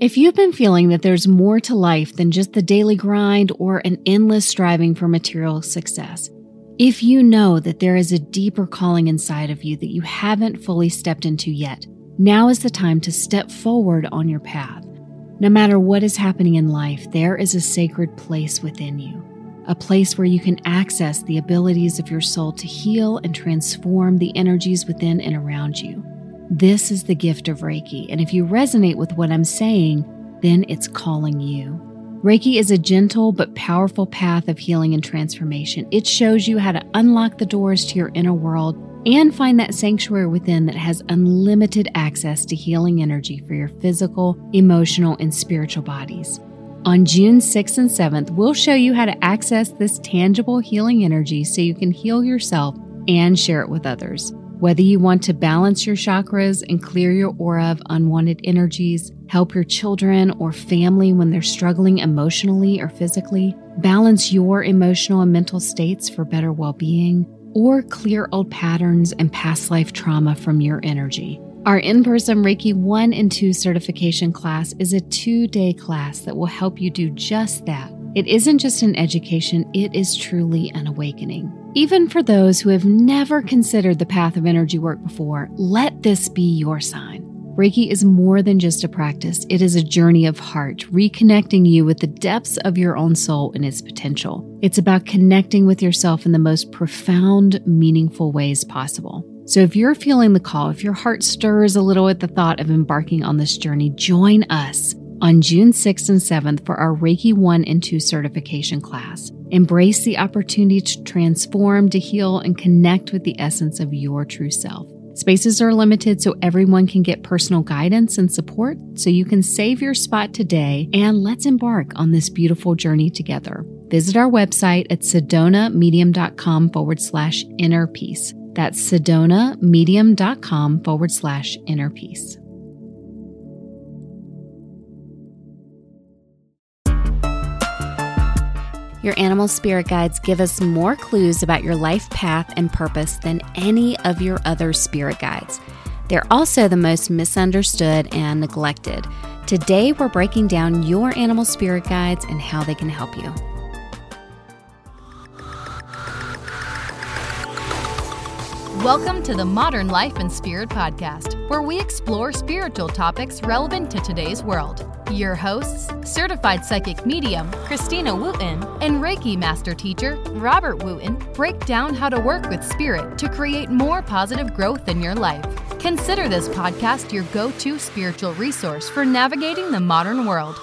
If you've been feeling that there's more to life than just the daily grind or an endless striving for material success, if you know that there is a deeper calling inside of you that you haven't fully stepped into yet, now is the time to step forward on your path. No matter what is happening in life, there is a sacred place within you, a place where you can access the abilities of your soul to heal and transform the energies within and around you. This is the gift of Reiki, and if you resonate with what I'm saying, then it's calling you. Reiki is a gentle but powerful path of healing and transformation. It shows you how to unlock the doors to your inner world and find that sanctuary within that has unlimited access to healing energy for your physical, emotional, and spiritual bodies. On June 6th and 7th, we'll show you how to access this tangible healing energy so you can heal yourself and share it with others. Whether you want to balance your chakras and clear your aura of unwanted energies, help your children or family when they're struggling emotionally or physically, balance your emotional and mental states for better well being, or clear old patterns and past life trauma from your energy. Our in person Reiki 1 and 2 certification class is a two day class that will help you do just that. It isn't just an education, it is truly an awakening. Even for those who have never considered the path of energy work before, let this be your sign. Reiki is more than just a practice, it is a journey of heart, reconnecting you with the depths of your own soul and its potential. It's about connecting with yourself in the most profound, meaningful ways possible. So, if you're feeling the call, if your heart stirs a little at the thought of embarking on this journey, join us on June 6th and 7th for our Reiki 1 and 2 certification class. Embrace the opportunity to transform, to heal, and connect with the essence of your true self. Spaces are limited so everyone can get personal guidance and support, so you can save your spot today and let's embark on this beautiful journey together. Visit our website at sedonamedium.com forward slash inner peace. That's sedonamedium.com forward slash inner peace. Your animal spirit guides give us more clues about your life path and purpose than any of your other spirit guides. They're also the most misunderstood and neglected. Today, we're breaking down your animal spirit guides and how they can help you. Welcome to the Modern Life and Spirit Podcast, where we explore spiritual topics relevant to today's world. Your hosts, certified psychic medium Christina Wooten and Reiki master teacher Robert Wooten, break down how to work with spirit to create more positive growth in your life. Consider this podcast your go to spiritual resource for navigating the modern world.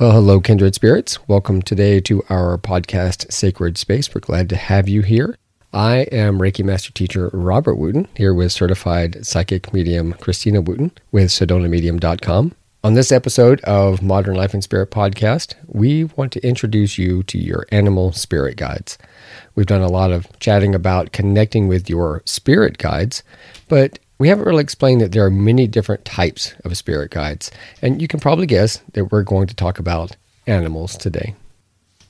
Well, hello, kindred spirits. Welcome today to our podcast, Sacred Space. We're glad to have you here. I am Reiki Master Teacher Robert Wooten, here with certified psychic medium Christina Wooten with sedonamedium.com. On this episode of Modern Life and Spirit podcast, we want to introduce you to your animal spirit guides. We've done a lot of chatting about connecting with your spirit guides, but we haven't really explained that there are many different types of spirit guides. And you can probably guess that we're going to talk about animals today.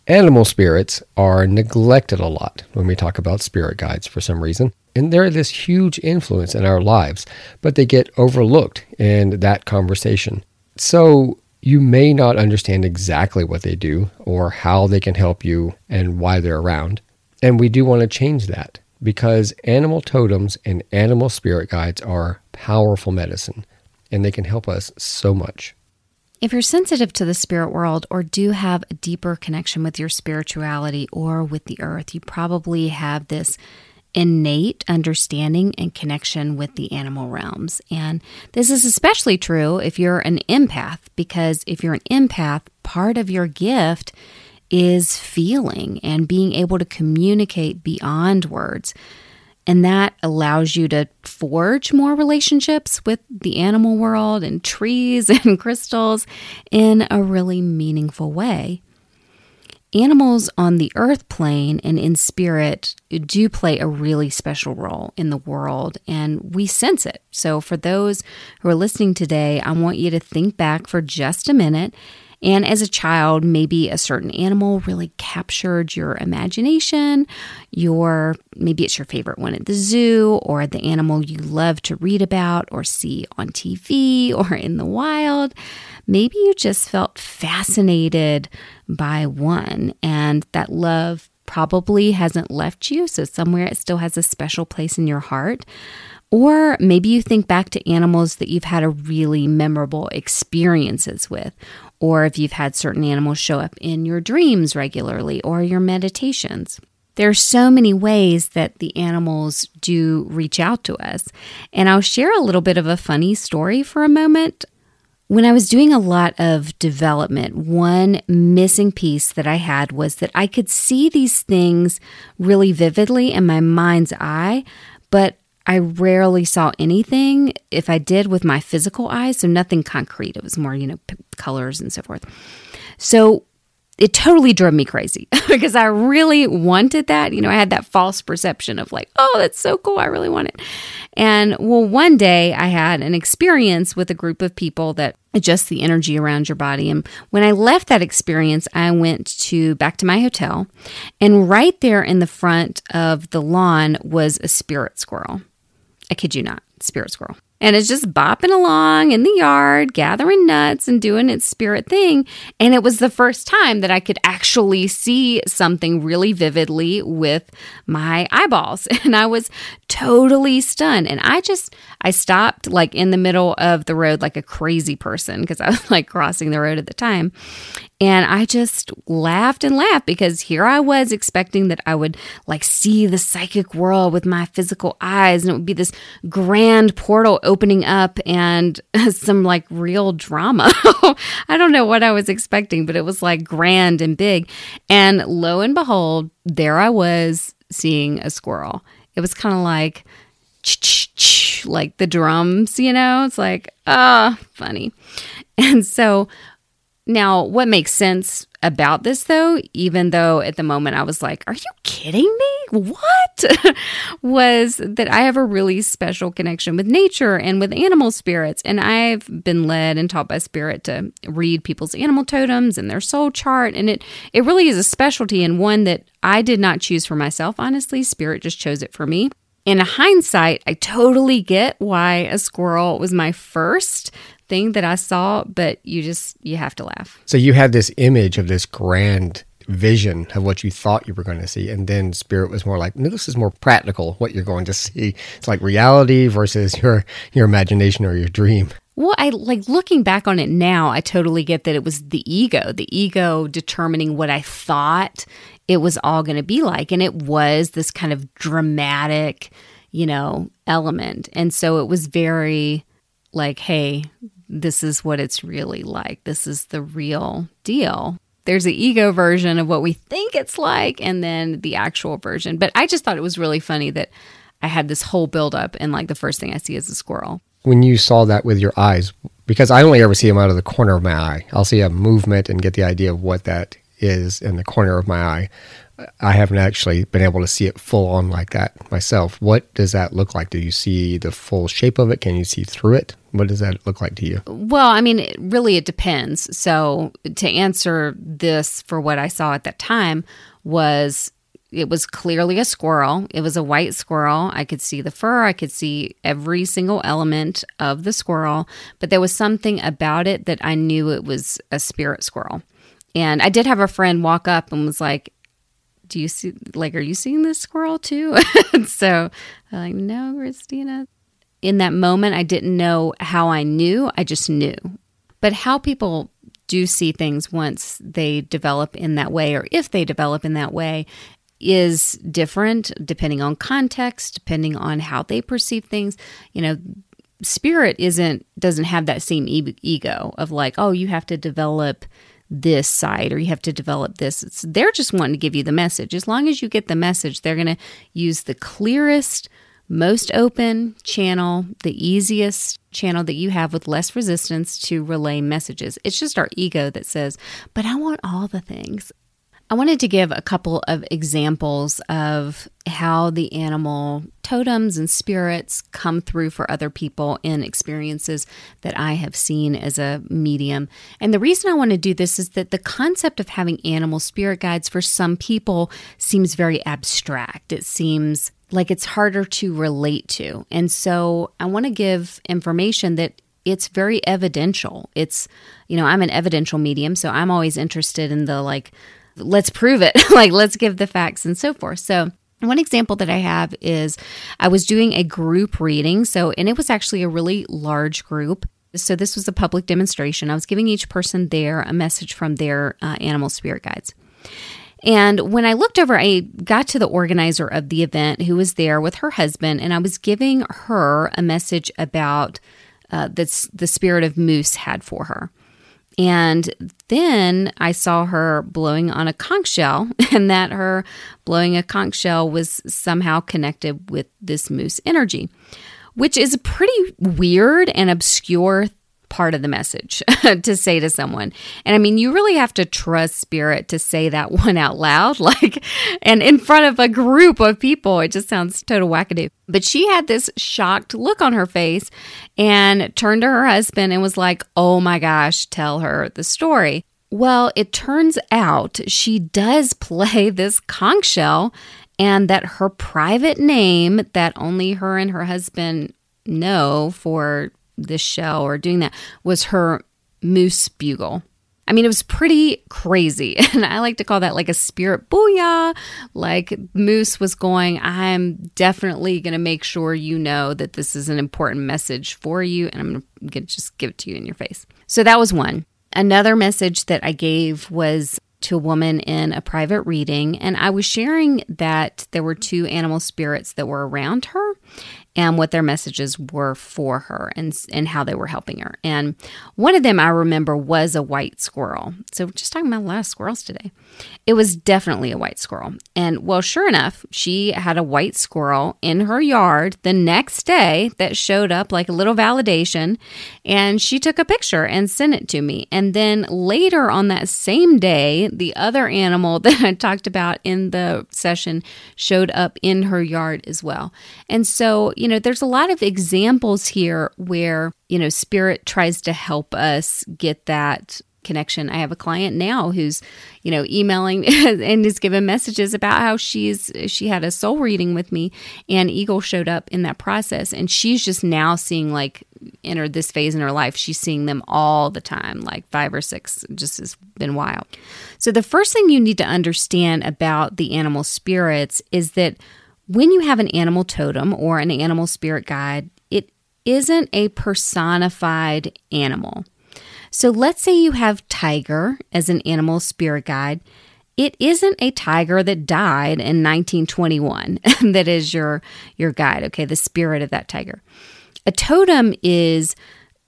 Animal spirits are neglected a lot when we talk about spirit guides for some reason. And they're this huge influence in our lives, but they get overlooked in that conversation. So you may not understand exactly what they do or how they can help you and why they're around. And we do want to change that because animal totems and animal spirit guides are powerful medicine and they can help us so much. If you're sensitive to the spirit world or do have a deeper connection with your spirituality or with the earth, you probably have this innate understanding and connection with the animal realms. And this is especially true if you're an empath, because if you're an empath, part of your gift is feeling and being able to communicate beyond words. And that allows you to forge more relationships with the animal world and trees and crystals in a really meaningful way. Animals on the earth plane and in spirit do play a really special role in the world, and we sense it. So, for those who are listening today, I want you to think back for just a minute And as a child, maybe a certain animal really captured your imagination. Your maybe it's your favorite one at the zoo or the animal you love to read about or see on TV or in the wild. Maybe you just felt fascinated by one and that love probably hasn't left you, so somewhere it still has a special place in your heart. Or maybe you think back to animals that you've had a really memorable experiences with, or if you've had certain animals show up in your dreams regularly or your meditations. There are so many ways that the animals do reach out to us. And I'll share a little bit of a funny story for a moment. When I was doing a lot of development, one missing piece that I had was that I could see these things really vividly in my mind's eye, but I rarely saw anything if I did with my physical eyes, so nothing concrete. It was more, you know, p- colors and so forth. So it totally drove me crazy because I really wanted that. You know, I had that false perception of like, oh, that's so cool. I really want it. And well, one day I had an experience with a group of people that adjust the energy around your body. And when I left that experience, I went to back to my hotel and right there in the front of the lawn was a spirit squirrel. I kid you not, spirit squirrel and it's just bopping along in the yard, gathering nuts and doing its spirit thing. And it was the first time that I could actually see something really vividly with my eyeballs. And I was totally stunned. And I just, I stopped like in the middle of the road like a crazy person because I was like crossing the road at the time. And I just laughed and laughed because here I was expecting that I would like see the psychic world with my physical eyes and it would be this grand portal opening up and some like real drama. I don't know what I was expecting, but it was like grand and big. And lo and behold, there I was seeing a squirrel. It was kind of like, like the drums, you know? It's like, ah, oh, funny. And so now, what makes sense about this though, even though at the moment I was like, are you kidding me? What? was that I have a really special connection with nature and with animal spirits. And I've been led and taught by spirit to read people's animal totems and their soul chart. And it, it really is a specialty and one that I did not choose for myself, honestly. Spirit just chose it for me. In hindsight, I totally get why a squirrel was my first thing that I saw, but you just you have to laugh. So you had this image of this grand vision of what you thought you were going to see and then spirit was more like no this is more practical what you're going to see it's like reality versus your your imagination or your dream well, I like looking back on it now, I totally get that it was the ego, the ego determining what I thought it was all going to be like. And it was this kind of dramatic, you know, element. And so it was very like, hey, this is what it's really like. This is the real deal. There's the ego version of what we think it's like, and then the actual version. But I just thought it was really funny that I had this whole buildup, and like the first thing I see is a squirrel. When you saw that with your eyes, because I only ever see them out of the corner of my eye, I'll see a movement and get the idea of what that is in the corner of my eye. I haven't actually been able to see it full on like that myself. What does that look like? Do you see the full shape of it? Can you see through it? What does that look like to you? Well, I mean, it, really, it depends. So, to answer this for what I saw at that time was it was clearly a squirrel. It was a white squirrel. I could see the fur, I could see every single element of the squirrel, but there was something about it that I knew it was a spirit squirrel. And I did have a friend walk up and was like, do you see like are you seeing this squirrel too so i'm like no christina in that moment i didn't know how i knew i just knew but how people do see things once they develop in that way or if they develop in that way is different depending on context depending on how they perceive things you know spirit isn't doesn't have that same ego of like oh you have to develop this side or you have to develop this. It's, they're just wanting to give you the message. As long as you get the message, they're going to use the clearest, most open channel, the easiest channel that you have with less resistance to relay messages. It's just our ego that says, but I want all the things. I wanted to give a couple of examples of how the animal totems and spirits come through for other people in experiences that I have seen as a medium. And the reason I want to do this is that the concept of having animal spirit guides for some people seems very abstract. It seems like it's harder to relate to. And so I want to give information that it's very evidential. It's, you know, I'm an evidential medium, so I'm always interested in the like let's prove it. like, let's give the facts and so forth. So, one example that I have is I was doing a group reading. So, and it was actually a really large group. So, this was a public demonstration. I was giving each person there a message from their uh, animal spirit guides. And when I looked over, I got to the organizer of the event who was there with her husband, and I was giving her a message about uh, the, the spirit of moose had for her. And then I saw her blowing on a conch shell, and that her blowing a conch shell was somehow connected with this moose energy, which is a pretty weird and obscure part of the message to say to someone. And I mean, you really have to trust spirit to say that one out loud, like, and in front of a group of people. It just sounds total wackadoo. But she had this shocked look on her face and turned to her husband and was like, oh my gosh, tell her the story. Well, it turns out she does play this conch shell and that her private name that only her and her husband know for this shell or doing that was her moose bugle. I mean, it was pretty crazy. And I like to call that like a spirit booyah. Like Moose was going, I'm definitely going to make sure you know that this is an important message for you. And I'm going to just give it to you in your face. So that was one. Another message that I gave was to a woman in a private reading. And I was sharing that there were two animal spirits that were around her and what their messages were for her and, and how they were helping her. And one of them I remember was a white squirrel. So, just talking about a lot of squirrels today. It was definitely a white squirrel. And well, sure enough, she had a white squirrel in her yard the next day that showed up like a little validation. And she took a picture and sent it to me. And then later on that same day, the other animal that I talked about in the session showed up in her yard as well. And so, you know, there's a lot of examples here where, you know, spirit tries to help us get that connection. I have a client now who's, you know, emailing and is given messages about how she's she had a soul reading with me and Eagle showed up in that process and she's just now seeing like enter this phase in her life. She's seeing them all the time, like five or six, just has been wild. So the first thing you need to understand about the animal spirits is that when you have an animal totem or an animal spirit guide, it isn't a personified animal. So let's say you have tiger as an animal spirit guide. It isn't a tiger that died in 1921 that is your your guide, okay, the spirit of that tiger. A totem is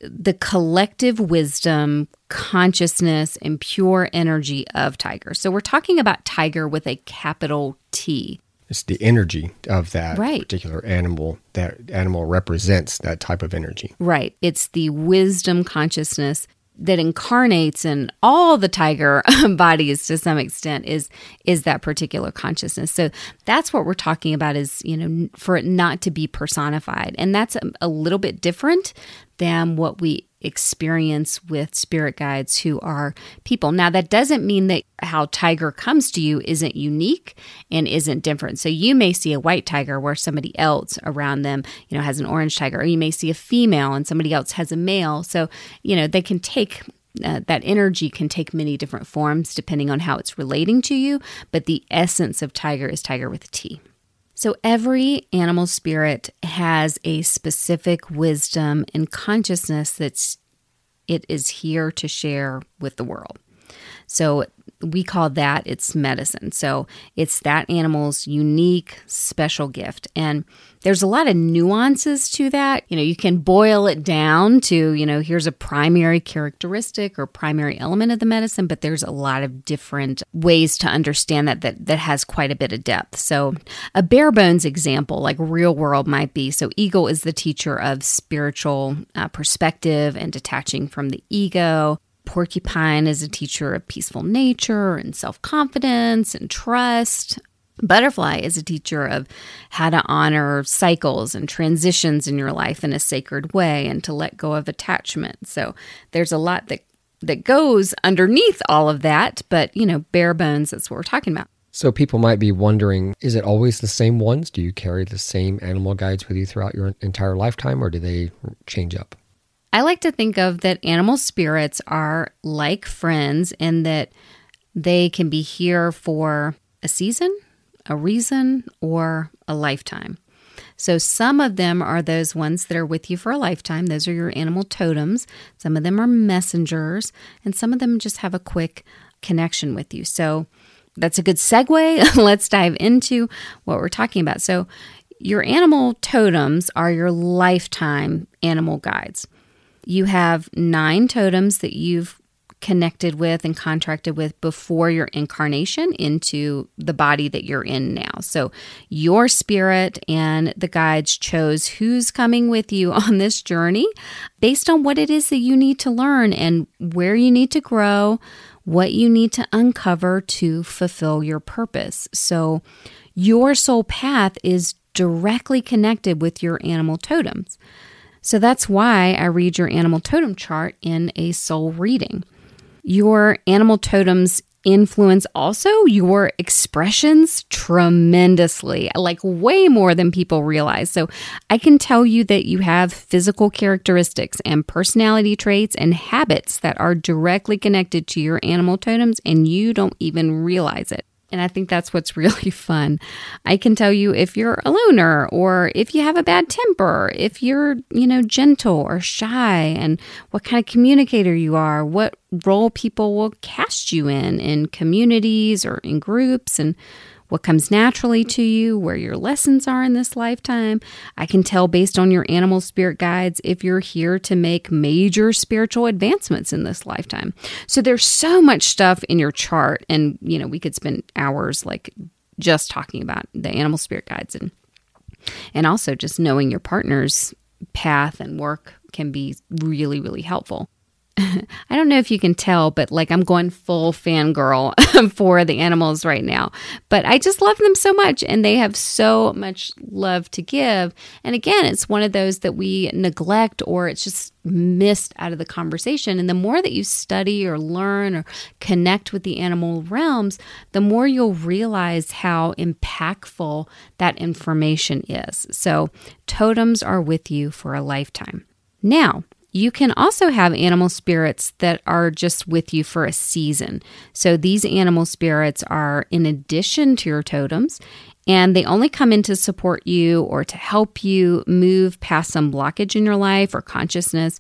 the collective wisdom, consciousness, and pure energy of tiger. So we're talking about tiger with a capital T. It's the energy of that right. particular animal. That animal represents that type of energy. Right. It's the wisdom consciousness that incarnates in all the tiger bodies to some extent is is that particular consciousness. So that's what we're talking about is you know for it not to be personified. And that's a, a little bit different than what we experience with spirit guides who are people. Now, that doesn't mean that how tiger comes to you isn't unique and isn't different. So, you may see a white tiger where somebody else around them, you know, has an orange tiger, or you may see a female and somebody else has a male. So, you know, they can take uh, that energy can take many different forms depending on how it's relating to you, but the essence of tiger is tiger with a T. So every animal spirit has a specific wisdom and consciousness that's it is here to share with the world. So we call that its medicine. So it's that animal's unique, special gift. And there's a lot of nuances to that. You know, you can boil it down to, you know, here's a primary characteristic or primary element of the medicine, but there's a lot of different ways to understand that that, that has quite a bit of depth. So a bare bones example, like real world might be so Eagle is the teacher of spiritual uh, perspective and detaching from the ego Porcupine is a teacher of peaceful nature and self confidence and trust. Butterfly is a teacher of how to honor cycles and transitions in your life in a sacred way and to let go of attachment. So there's a lot that that goes underneath all of that, but you know, bare bones that's what we're talking about. So people might be wondering, is it always the same ones? Do you carry the same animal guides with you throughout your entire lifetime or do they change up? I like to think of that animal spirits are like friends in that they can be here for a season, a reason, or a lifetime. So some of them are those ones that are with you for a lifetime. Those are your animal totems. Some of them are messengers, and some of them just have a quick connection with you. So that's a good segue. Let's dive into what we're talking about. So, your animal totems are your lifetime animal guides. You have nine totems that you've connected with and contracted with before your incarnation into the body that you're in now. So, your spirit and the guides chose who's coming with you on this journey based on what it is that you need to learn and where you need to grow, what you need to uncover to fulfill your purpose. So, your soul path is directly connected with your animal totems. So that's why I read your animal totem chart in a soul reading. Your animal totems influence also your expressions tremendously, like way more than people realize. So, I can tell you that you have physical characteristics and personality traits and habits that are directly connected to your animal totems, and you don't even realize it. And I think that's what's really fun. I can tell you if you're a loner or if you have a bad temper, if you're, you know, gentle or shy and what kind of communicator you are, what role people will cast you in in communities or in groups and what comes naturally to you, where your lessons are in this lifetime. I can tell based on your animal spirit guides if you're here to make major spiritual advancements in this lifetime. So there's so much stuff in your chart and you know, we could spend hours like just talking about the animal spirit guides and and also just knowing your partner's path and work can be really really helpful. I don't know if you can tell, but like I'm going full fangirl for the animals right now. But I just love them so much and they have so much love to give. And again, it's one of those that we neglect or it's just missed out of the conversation. And the more that you study or learn or connect with the animal realms, the more you'll realize how impactful that information is. So, totems are with you for a lifetime. Now, you can also have animal spirits that are just with you for a season. So these animal spirits are in addition to your totems, and they only come in to support you or to help you move past some blockage in your life or consciousness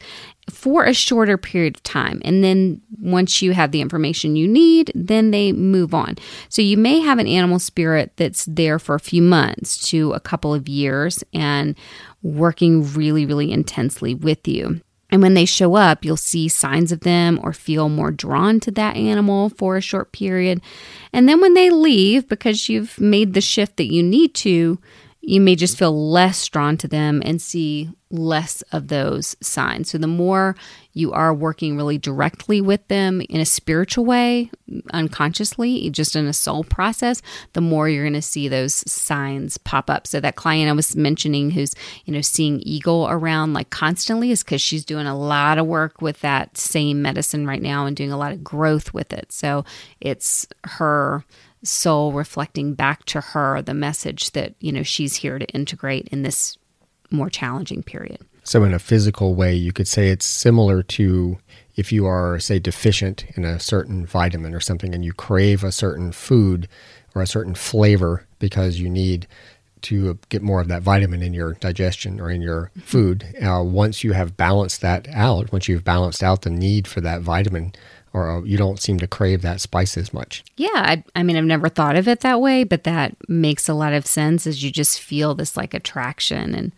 for a shorter period of time. And then once you have the information you need, then they move on. So you may have an animal spirit that's there for a few months to a couple of years and working really, really intensely with you. And when they show up, you'll see signs of them or feel more drawn to that animal for a short period. And then when they leave, because you've made the shift that you need to, you may just feel less drawn to them and see less of those signs. So, the more you are working really directly with them in a spiritual way, unconsciously, just in a soul process, the more you're going to see those signs pop up. So, that client I was mentioning who's, you know, seeing eagle around like constantly is because she's doing a lot of work with that same medicine right now and doing a lot of growth with it. So, it's her soul reflecting back to her the message that, you know, she's here to integrate in this more challenging period. So, in a physical way, you could say it's similar to if you are, say, deficient in a certain vitamin or something and you crave a certain food or a certain flavor because you need to get more of that vitamin in your digestion or in your food. Uh, once you have balanced that out, once you've balanced out the need for that vitamin, or you don't seem to crave that spice as much. Yeah, I, I, mean, I've never thought of it that way, but that makes a lot of sense as you just feel this like attraction. And,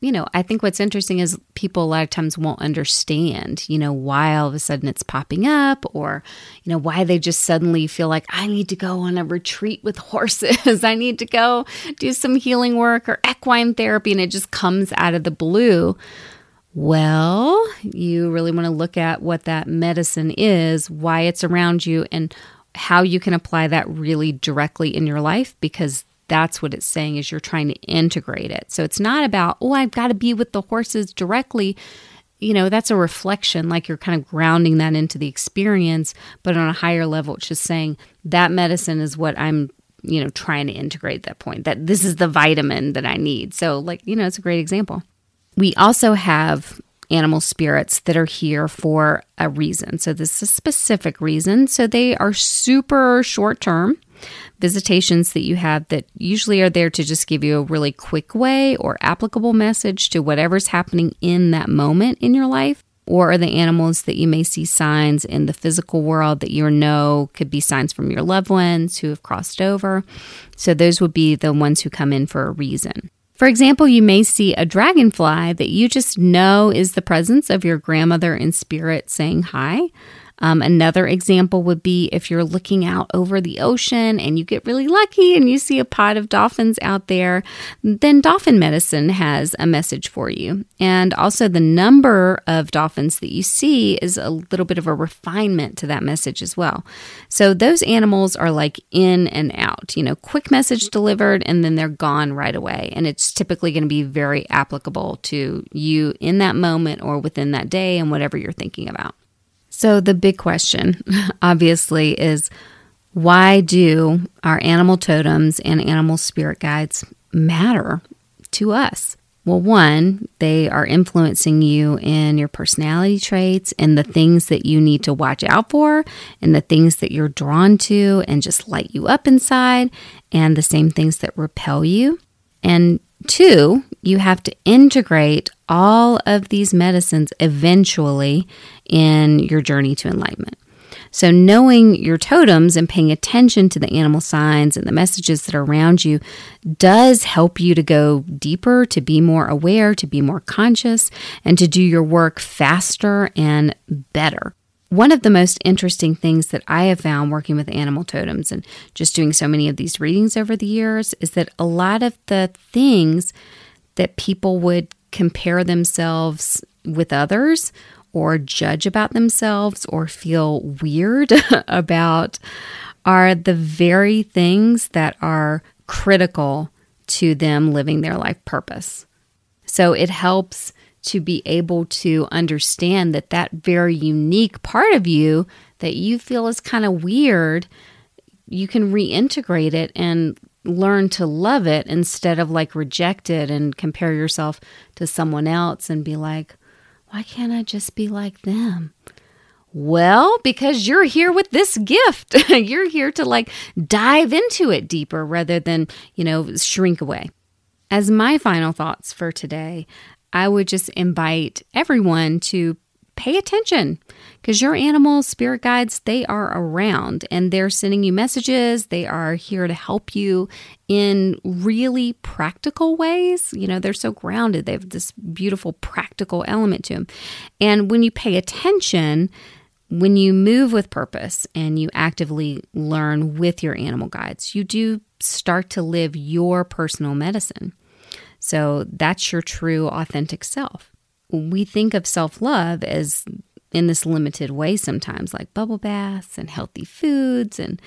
you know, I think what's interesting is people a lot of times won't understand, you know, why all of a sudden it's popping up or, you know, why they just suddenly feel like I need to go on a retreat with horses. I need to go do some healing work or equine therapy. And it just comes out of the blue Well, you really want to look at what that medicine is, why it's around you, and how you can apply that really directly in your life because that's what it's saying is you're trying to integrate it. So it's not about, oh, I've got to be with the horses directly. You know, that's a reflection, like you're kind of grounding that into the experience, but on a higher level, it's just saying that medicine is what I'm, you know, trying to integrate at that point, that this is the vitamin that I need. So, like, you know, it's a great example. We also have animal spirits that are here for a reason. So, this is a specific reason. So, they are super short term visitations that you have that usually are there to just give you a really quick way or applicable message to whatever's happening in that moment in your life. Or are the animals that you may see signs in the physical world that you know could be signs from your loved ones who have crossed over? So, those would be the ones who come in for a reason. For example, you may see a dragonfly that you just know is the presence of your grandmother in spirit saying hi. Um, another example would be if you're looking out over the ocean and you get really lucky and you see a pod of dolphins out there, then dolphin medicine has a message for you. And also, the number of dolphins that you see is a little bit of a refinement to that message as well. So, those animals are like in and out, you know, quick message delivered and then they're gone right away. And it's typically going to be very applicable to you in that moment or within that day and whatever you're thinking about. So, the big question, obviously, is why do our animal totems and animal spirit guides matter to us? Well, one, they are influencing you in your personality traits and the things that you need to watch out for, and the things that you're drawn to and just light you up inside, and the same things that repel you. And two, you have to integrate all of these medicines eventually in your journey to enlightenment. So, knowing your totems and paying attention to the animal signs and the messages that are around you does help you to go deeper, to be more aware, to be more conscious, and to do your work faster and better. One of the most interesting things that I have found working with animal totems and just doing so many of these readings over the years is that a lot of the things that people would compare themselves with others or judge about themselves or feel weird about are the very things that are critical to them living their life purpose. So it helps to be able to understand that that very unique part of you that you feel is kind of weird, you can reintegrate it and learn to love it instead of like reject it and compare yourself to someone else and be like, why can't I just be like them? Well, because you're here with this gift. you're here to like dive into it deeper rather than, you know, shrink away. As my final thoughts for today, I would just invite everyone to pay attention because your animal spirit guides they are around and they're sending you messages. They are here to help you in really practical ways. You know they're so grounded. They have this beautiful practical element to them and when you pay attention when you move with purpose and you actively learn with your animal guides you do start to live your personal medicine. So that's your true authentic self we think of self love as in this limited way sometimes, like bubble baths and healthy foods. And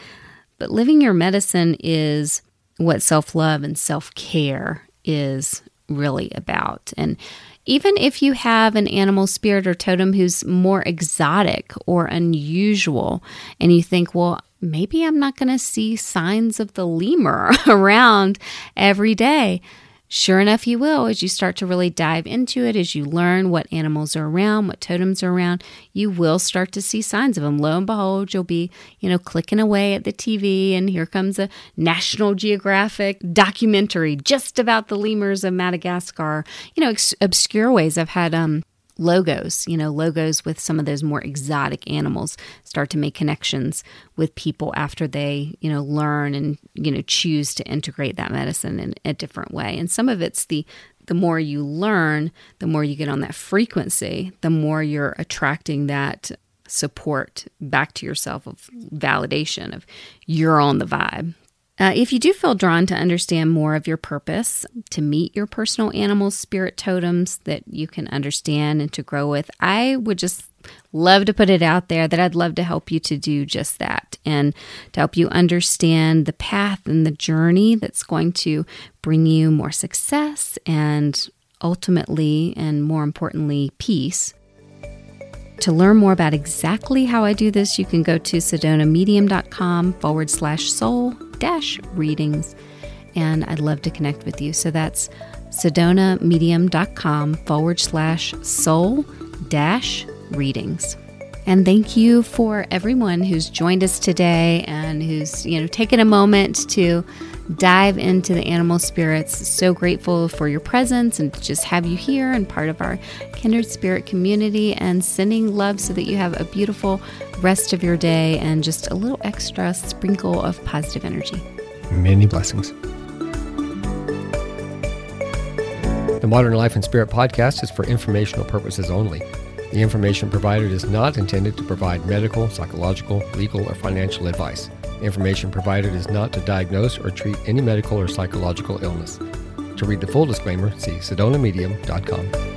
but living your medicine is what self love and self care is really about. And even if you have an animal spirit or totem who's more exotic or unusual, and you think, well, maybe I'm not going to see signs of the lemur around every day. Sure enough, you will as you start to really dive into it, as you learn what animals are around, what totems are around, you will start to see signs of them. Lo and behold, you'll be, you know, clicking away at the TV, and here comes a National Geographic documentary just about the lemurs of Madagascar. You know, obscure ways. I've had um, logos, you know, logos with some of those more exotic animals start to make connections with people after they, you know, learn and, you know, choose to integrate that medicine in a different way. And some of it's the the more you learn, the more you get on that frequency, the more you're attracting that support back to yourself of validation of you're on the vibe. Uh, if you do feel drawn to understand more of your purpose, to meet your personal animal spirit totems that you can understand and to grow with, I would just love to put it out there that I'd love to help you to do just that and to help you understand the path and the journey that's going to bring you more success and ultimately, and more importantly, peace. To learn more about exactly how I do this, you can go to sedonamedium.com forward slash soul dash readings. And I'd love to connect with you. So that's sedonamedium.com forward slash soul dash readings. And thank you for everyone who's joined us today and who's, you know, taken a moment to dive into the animal spirits. So grateful for your presence and just have you here and part of our kindred spirit community and sending love so that you have a beautiful rest of your day and just a little extra sprinkle of positive energy. Many blessings. The Modern Life and Spirit podcast is for informational purposes only. The information provided is not intended to provide medical, psychological, legal, or financial advice. Information provided is not to diagnose or treat any medical or psychological illness. To read the full disclaimer, see sedonamedium.com.